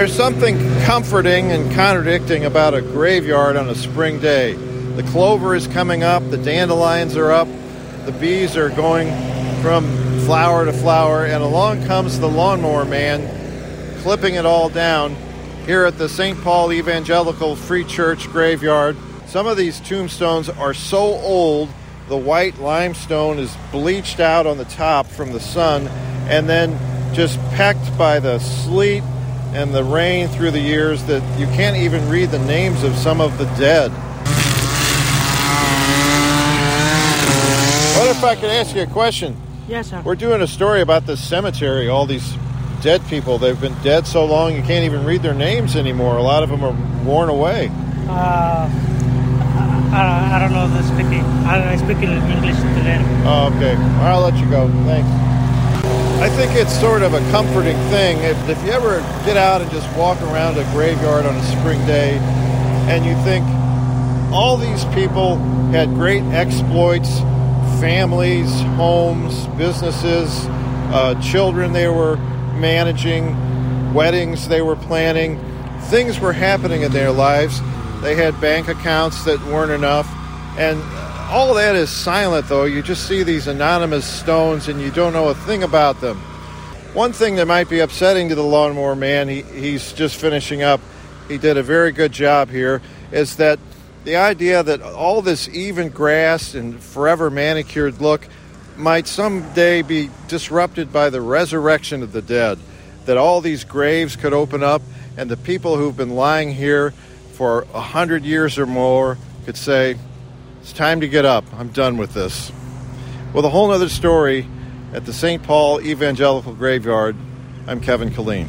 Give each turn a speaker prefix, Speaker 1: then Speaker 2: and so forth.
Speaker 1: There's something comforting and contradicting about a graveyard on a spring day. The clover is coming up, the dandelions are up, the bees are going from flower to flower, and along comes the lawnmower man clipping it all down here at the St. Paul Evangelical Free Church graveyard. Some of these tombstones are so old, the white limestone is bleached out on the top from the sun and then just pecked by the sleet and the rain through the years that you can't even read the names of some of the dead. What if I could ask you a question?
Speaker 2: Yes, sir.
Speaker 1: We're doing a story about this cemetery, all these dead people. They've been dead so long you can't even read their names anymore. A lot of them are worn away.
Speaker 2: Uh, I, I don't know the speaking. I, I speak in English today.
Speaker 1: Oh, okay. I'll let you go. Thanks. I think it's sort of a comforting thing. If, if you ever get out and just walk around a graveyard on a spring day and you think all these people had great exploits, families, homes, businesses, uh, children they were managing, weddings they were planning, things were happening in their lives. They had bank accounts that weren't enough. And all that is silent, though. You just see these anonymous stones and you don't know a thing about them. One thing that might be upsetting to the lawnmower man, he, he's just finishing up, he did a very good job here, is that the idea that all this even grass and forever manicured look might someday be disrupted by the resurrection of the dead. That all these graves could open up and the people who've been lying here for a hundred years or more could say, it's time to get up. I'm done with this. With a whole other story at the St. Paul Evangelical Graveyard, I'm Kevin Killeen.